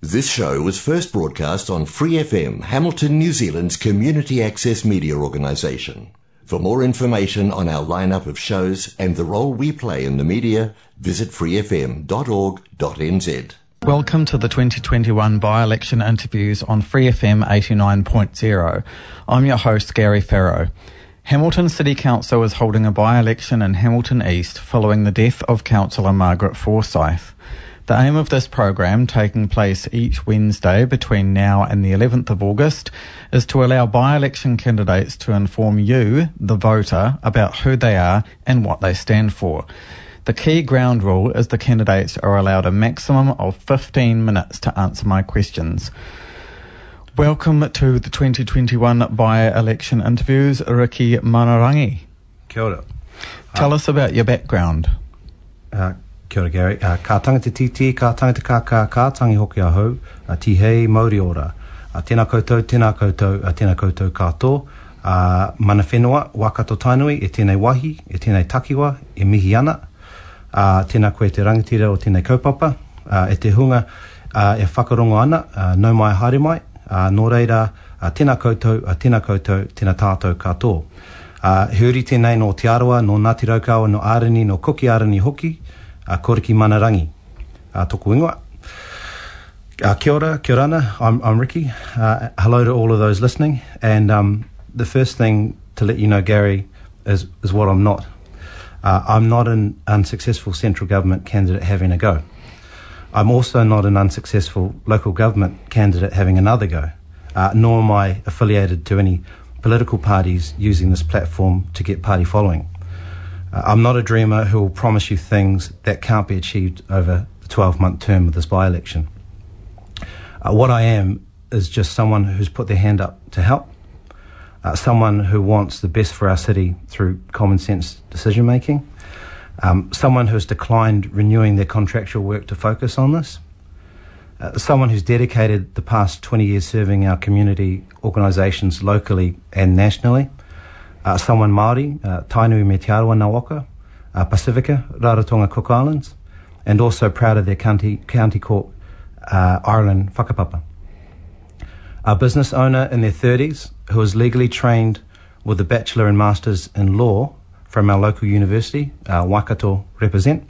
This show was first broadcast on Free FM, Hamilton, New Zealand's community access media organisation. For more information on our lineup of shows and the role we play in the media, visit freefm.org.nz. Welcome to the 2021 by-election interviews on Free FM 89.0. I'm your host, Gary Farrow. Hamilton City Council is holding a by-election in Hamilton East following the death of Councillor Margaret Forsyth. The aim of this program, taking place each Wednesday between now and the 11th of August, is to allow by-election candidates to inform you, the voter, about who they are and what they stand for. The key ground rule is the candidates are allowed a maximum of 15 minutes to answer my questions. Welcome to the 2021 by-election interviews, Riki Manarangi. Kia ora. Tell us about your background. Uh, kia ora, Gary. Uh, ka tangata titi, ka tangata kākā, ka tangi hoki ahau, uh, tihei, mauri ora. Uh, tēnā koutou, tēnā koutou, uh, tēnā koutou katoa. Uh, mana whenua, wakato tainui, e tēnei wahi, e tēnei takiwa, e mihi ana. Uh, tēnā koe te rangatira o tēnei kaupapa. Uh, e te hunga, uh, e whakarongo ana, uh, nau mai haere mai. Uh, nō reira, uh, tēnā koutou, uh, tēnā koutou, tēnā tātou kātō. Uh, huri tēnei no Te Aroa, no Ngāti Raukawa, no Ārini, no Koki Ārini hoki, uh, Ko Riki Manarangi, uh, tōku ingoa. Uh, kia ora, kia rana, I'm, I'm Riki. Uh, hello to all of those listening. And um, the first thing to let you know, Gary, is, is what I'm not. Uh, I'm not an unsuccessful central government candidate having a go. I'm also not an unsuccessful local government candidate having another go, uh, nor am I affiliated to any political parties using this platform to get party following. I'm not a dreamer who will promise you things that can't be achieved over the 12 month term of this by election. Uh, what I am is just someone who's put their hand up to help, uh, someone who wants the best for our city through common sense decision making, um, someone who's declined renewing their contractual work to focus on this, uh, someone who's dedicated the past 20 years serving our community organisations locally and nationally, uh, someone Māori, uh, Tainui me Te Arawa Nawaka, uh, Pacifica, Rarotonga Cook Islands, and also proud of their county, county court uh, Ireland whakapapa. A business owner in their 30s who is legally trained with a bachelor and master's in law from our local university, uh, Waikato represent,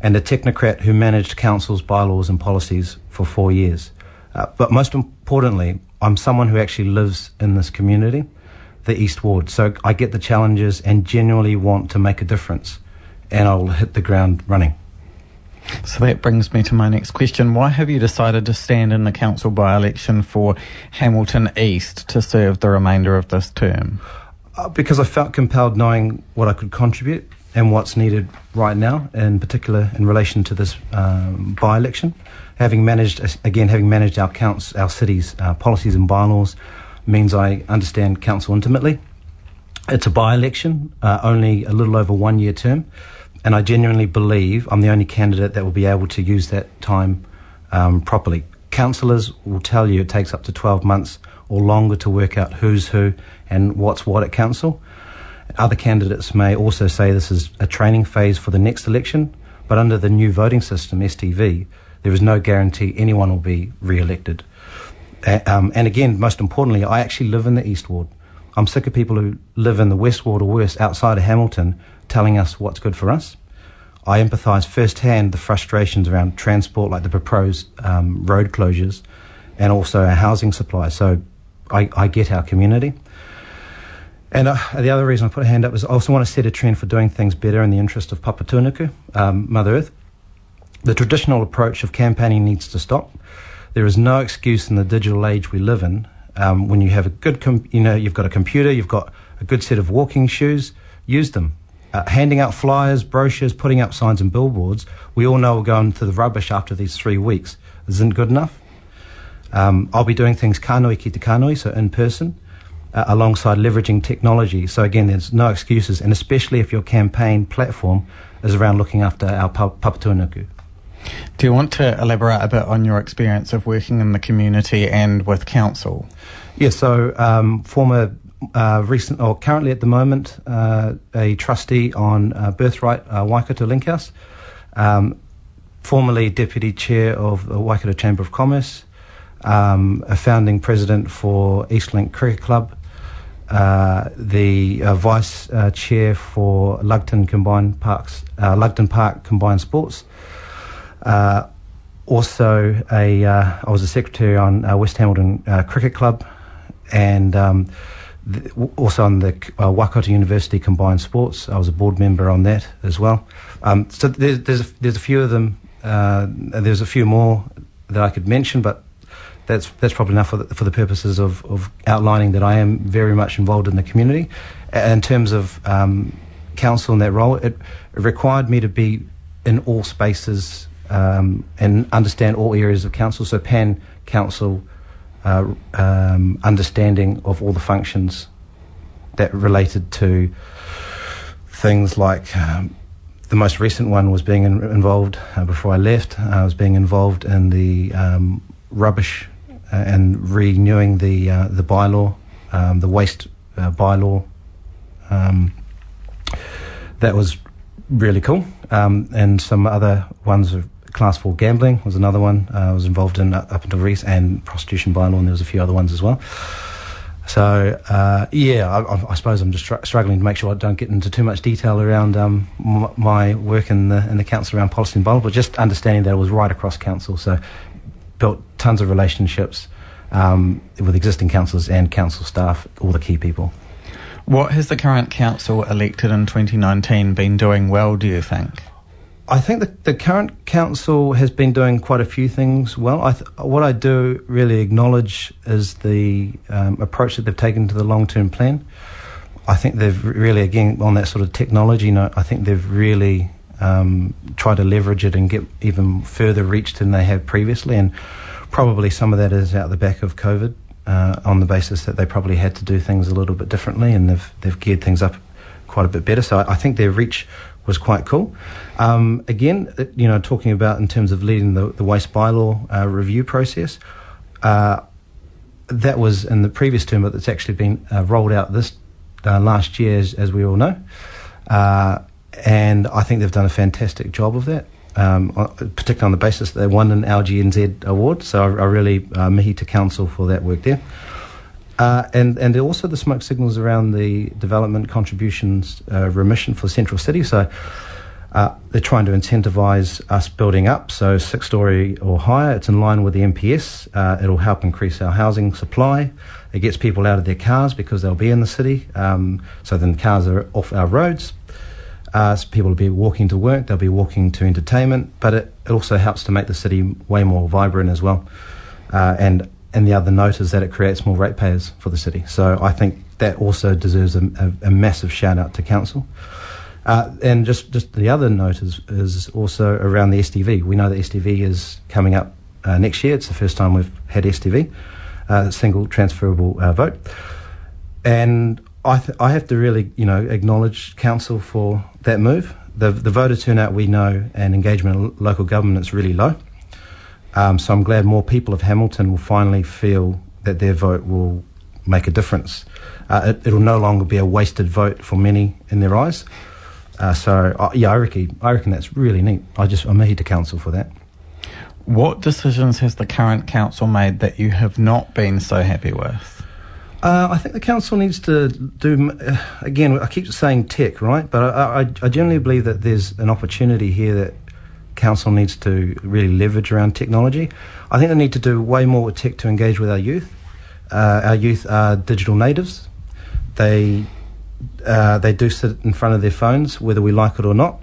and a technocrat who managed council's bylaws and policies for four years. Uh, but most importantly, I'm someone who actually lives in this community, the East Ward. So I get the challenges and genuinely want to make a difference, and I'll hit the ground running. So that brings me to my next question. Why have you decided to stand in the council by election for Hamilton East to serve the remainder of this term? Uh, because I felt compelled knowing what I could contribute and what's needed right now, in particular in relation to this um, by election. Having managed, again, having managed our counts, our city's uh, policies and bylaws, means I understand council intimately. It's a by election, uh, only a little over one year term, and I genuinely believe I'm the only candidate that will be able to use that time um, properly. Councillors will tell you it takes up to 12 months or longer to work out who's who and what's what at council. Other candidates may also say this is a training phase for the next election, but under the new voting system, STV, there is no guarantee anyone will be re elected. Uh, um, and again, most importantly, I actually live in the East Ward. I'm sick of people who live in the West Ward or worse outside of Hamilton telling us what's good for us. I empathise firsthand the frustrations around transport, like the proposed um, road closures, and also our housing supply. So I, I get our community. And uh, the other reason I put a hand up is I also want to set a trend for doing things better in the interest of Papatūānuku, um, Mother Earth. The traditional approach of campaigning needs to stop. There is no excuse in the digital age we live in um, when you have a good, com- you know, you've got a computer, you've got a good set of walking shoes, use them. Uh, handing out flyers, brochures, putting up signs and billboards, we all know we're going to the rubbish after these three weeks. Isn't good enough? Um, I'll be doing things kanohi ki te kanohi, so in person, uh, alongside leveraging technology. So again, there's no excuses, and especially if your campaign platform is around looking after our Papatūānuku. Do you want to elaborate a bit on your experience of working in the community and with council? Yeah, so um, former, uh, recent, or currently at the moment, uh, a trustee on uh, Birthright uh, Waikato Linkhouse. Um, formerly deputy chair of the Waikato Chamber of Commerce, um, a founding president for Eastlink Cricket Club, uh, the uh, vice chair for Lugton Combined Parks, Lugton Park Combined Sports. Uh, also, a uh, I was a secretary on West Hamilton Cricket Club, and um, th- also on the Waikato University Combined Sports. I was a board member on that as well. Um, so there's there's a, there's a few of them. there's a few more that I could mention, but that's that's probably enough for the, for the purposes of, of outlining that I am very much involved in the community. In terms of um, council in that role, it, it, required me to be in all spaces um, and understand all areas of council. So pan council uh, um, understanding of all the functions that related to things like. Um, the most recent one was being in, involved uh, before I left. I was being involved in the um, rubbish uh, and renewing the uh, the bylaw, um, the waste uh, bylaw. Um, that was really cool, and some other ones. Class four gambling was another one I was involved in up until recent, and prostitution by law, and there was a few other ones as well. So uh, yeah, I, I, suppose I'm just str- struggling to make sure I don't get into too much detail around um, m- my work in the in the council around policy and bylaw, but just understanding that it was right across council. So built tons of relationships um, with existing councillors and council staff, all the key people. What has the current council elected in 2019 been doing well, do you think? I think the, the current council has been doing quite a few things well. I th- what I do really acknowledge is the um, approach that they've taken to the long term plan. I think they've really, again, on that sort of technology note, I think they've really um, try to leverage it and get even further reach than they have previously. And probably some of that is out the back of COVID, uh, on the basis that they probably had to do things a little bit differently, and they've they've geared things up quite a bit better. So I, I think their reach was quite cool. Um, again, uh, you know, talking about in terms of leading the, the waste bylaw uh, review process. Uh, that was in the previous term, but it's actually been uh, rolled out this uh, last year, as, as, we all know. Uh, and I think they've done a fantastic job of that. Um, particularly on the basis that they won an LGNZ award, so I, I really mihi to council for that work there. Uh, and and also the smoke signals around the development contributions uh, remission for Central City. So uh, they're trying to incentivise us building up. So six story or higher, it's in line with the NPS. Uh, it'll help increase our housing supply. It gets people out of their cars because they'll be in the city. Um, so then the cars are off our roads. Uh, so people will be walking to work, they'll be walking to entertainment, but it, it also helps to make the city way more vibrant as well. Uh, and and the other note is that it creates more ratepayers for the city. So I think that also deserves a, a, a massive shout out to council. Uh, and just, just the other note is, is also around the STV. We know that STV is coming up uh, next year. It's the first time we've had STV, uh, single transferable uh, vote. And I, th- I have to really, you know, acknowledge council for that move. The, the voter turnout we know and engagement in local government is really low. Um, so I'm glad more people of Hamilton will finally feel that their vote will make a difference. Uh, it, will no longer be a wasted vote for many in their eyes. Uh, so uh, yeah, I reckon I reckon that's really neat. I just I'm here to council for that. What decisions has the current council made that you have not been so happy with? Uh, I think the council needs to do, uh, again, I keep saying tech, right? But I, I, I, generally believe that there's an opportunity here that council needs to really leverage around technology. I think they need to do way more with tech to engage with our youth. Uh, our youth are digital natives. They, uh, they do sit in front of their phones, whether we like it or not.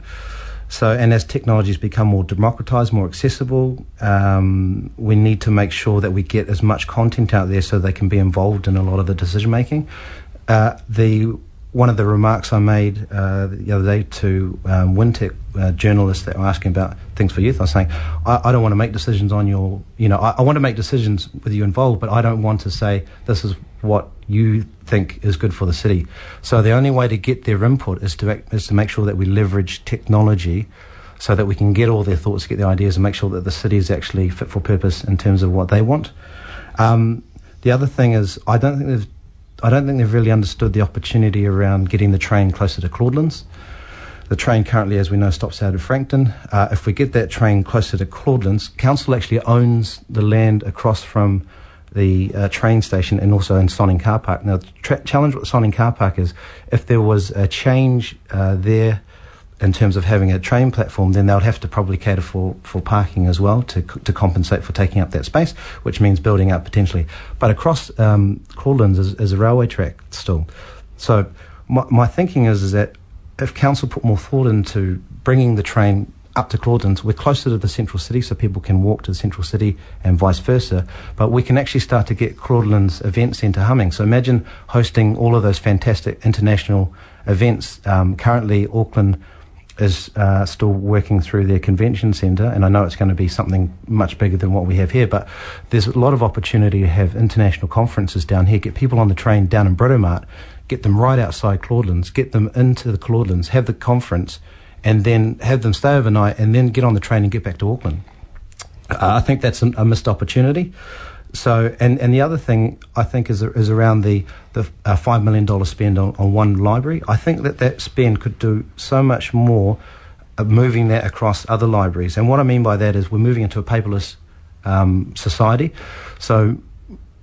So, and as technologies become more democratized, more accessible, um, we need to make sure that we get as much content out there so they can be involved in a lot of the decision making. Uh, the one of the remarks I made uh, the other day to um, Wintec uh, journalists that were asking about things for youth, I was saying, I, I don't want to make decisions on your, you know, I, I, want to make decisions with you involved, but I don't want to say this is what you think is good for the city. So the only way to get their input is to is to make sure that we leverage technology so that we can get all their thoughts, get their ideas, and make sure that the city is actually fit for purpose in terms of what they want. Um, the other thing is, I don't think they've, I don't think they've really understood the opportunity around getting the train closer to Claudelands. The train currently, as we know, stops out of Frankton. Uh, if we get that train closer to Claudelands, council actually owns the land across from the uh, train station and also in Sonning Car Park. Now, the tra- challenge with Sonning Car Park is if there was a change uh, there in terms of having a train platform, then they'll have to probably cater for, for parking as well to, to compensate for taking up that space, which means building up potentially. But across um, Claudelands is, is a railway track still. So my, my thinking is, is that if council put more thought into bringing the train up to Claudelands, we're closer to the central city, so people can walk to the central city and vice versa. But we can actually start to get Claudelands Event Centre humming. So imagine hosting all of those fantastic international events. Um, currently, Auckland is uh, still working through their convention centre, and I know it's going to be something much bigger than what we have here. But there's a lot of opportunity to have international conferences down here, get people on the train down in Britomart get them right outside Claudelands, get them into the Claudelands, have the conference, and then have them stay overnight, and then get on the train and get back to Auckland. Uh, I think that's a, a, missed opportunity. So, and, and the other thing I think is is around the the uh, five million dollar spend on, on one library. I think that that spend could do so much more, uh, moving that across other libraries. And what I mean by that is we're moving into a paperless um, society. So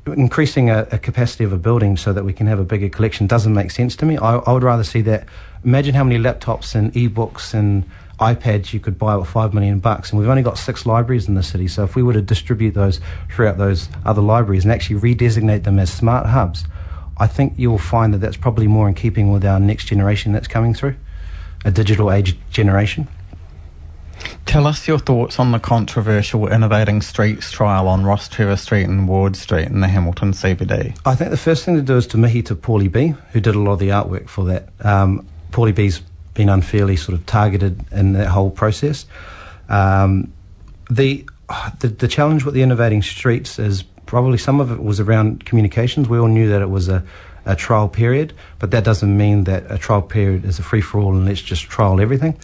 increasing a, a, capacity of a building so that we can have a bigger collection doesn't make sense to me. I, I would rather see that. Imagine how many laptops and e-books and iPads you could buy with five million bucks, and we've only got six libraries in the city. So if we were to distribute those throughout those other libraries and actually redesignate them as smart hubs, I think you'll find that that's probably more in keeping with our next generation that's coming through, a digital age generation. Tell us your thoughts on the controversial Innovating Streets trial on Rostrevor Street and Ward Street in the Hamilton CBD. I think the first thing to do is to mihi to Paulie B, who did a lot of the artwork for that. Um, Paulie B's been unfairly sort of targeted in that whole process. Um, the, the the challenge with the Innovating Streets is probably some of it was around communications. We all knew that it was a a trial period, but that doesn't mean that a trial period is a free for all and let's just trial everything.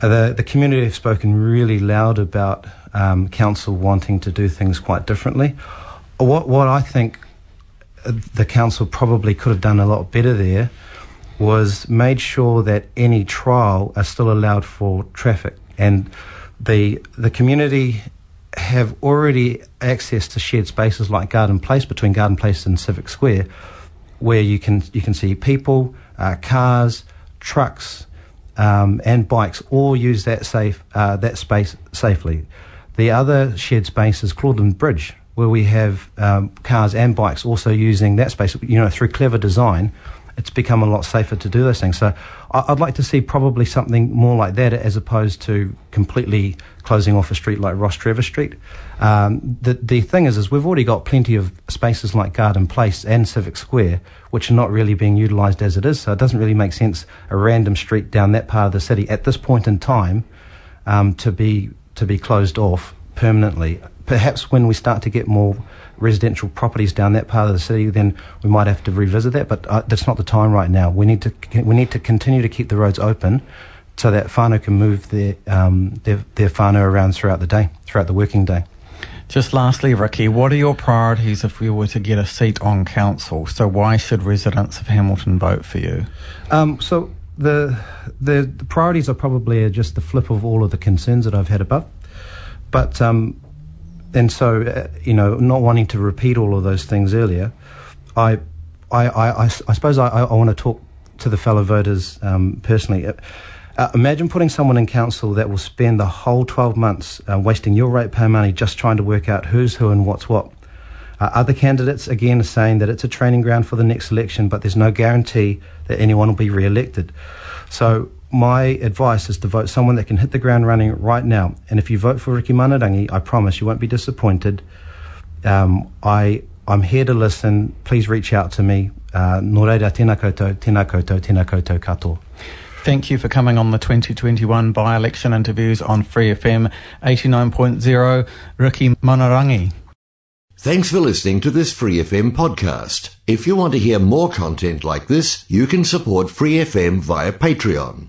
Uh, the, the community have spoken really loud about um, council wanting to do things quite differently. What, what I think the council probably could have done a lot better there was made sure that any trial are still allowed for traffic and the the community have already access to shared spaces like Garden Place between Garden Place and Civic Square where you can you can see people, uh, cars, trucks, um, and bikes all use that safe uh, that space safely. The other shared space is Claudeland Bridge, where we have um, cars and bikes also using that space. You know, through clever design, it's become a lot safer to do those things. So I'd like to see probably something more like that as opposed to completely closing off a street like Rostrevor Street. Um, the the thing is, is we've already got plenty of spaces like Garden Place and Civic Square, which are not really being utilised as it is. So it doesn't really make sense a random street down that part of the city at this point in time um, to be to be closed off permanently. Perhaps when we start to get more residential properties down that part of the city, then we might have to revisit that. But uh, that's not the time right now. We need to we need to continue to keep the roads open so that whānau can move their um, their, their whānau around throughout the day, throughout the working day. Just lastly, Riki, what are your priorities if we were to get a seat on council? So why should residents of Hamilton vote for you? Um, so the, the, the priorities are probably just the flip of all of the concerns that I've had above, but um, and so uh, you know, not wanting to repeat all of those things earlier, I I, I, I, suppose I, I want to talk to the fellow voters um, personally. Uh, imagine putting someone in council that will spend the whole 12 months uh, wasting your ratepayer money just trying to work out who's who and what's what. Uh, other candidates, again, are saying that it's a training ground for the next election, but there's no guarantee that anyone will be re elected. So, my advice is to vote someone that can hit the ground running right now. And if you vote for Riki Manarangi, I promise you won't be disappointed. Um, I, I'm here to listen. Please reach out to me. Uh, no reira, tēnā koutou, tēnā koutou, tēnā koutou katoa. Thank you for coming on the 2021 by-election interviews on Free FM 89.0, Riki Manarangi. Thanks for listening to this Free FM podcast. If you want to hear more content like this, you can support Free FM via Patreon.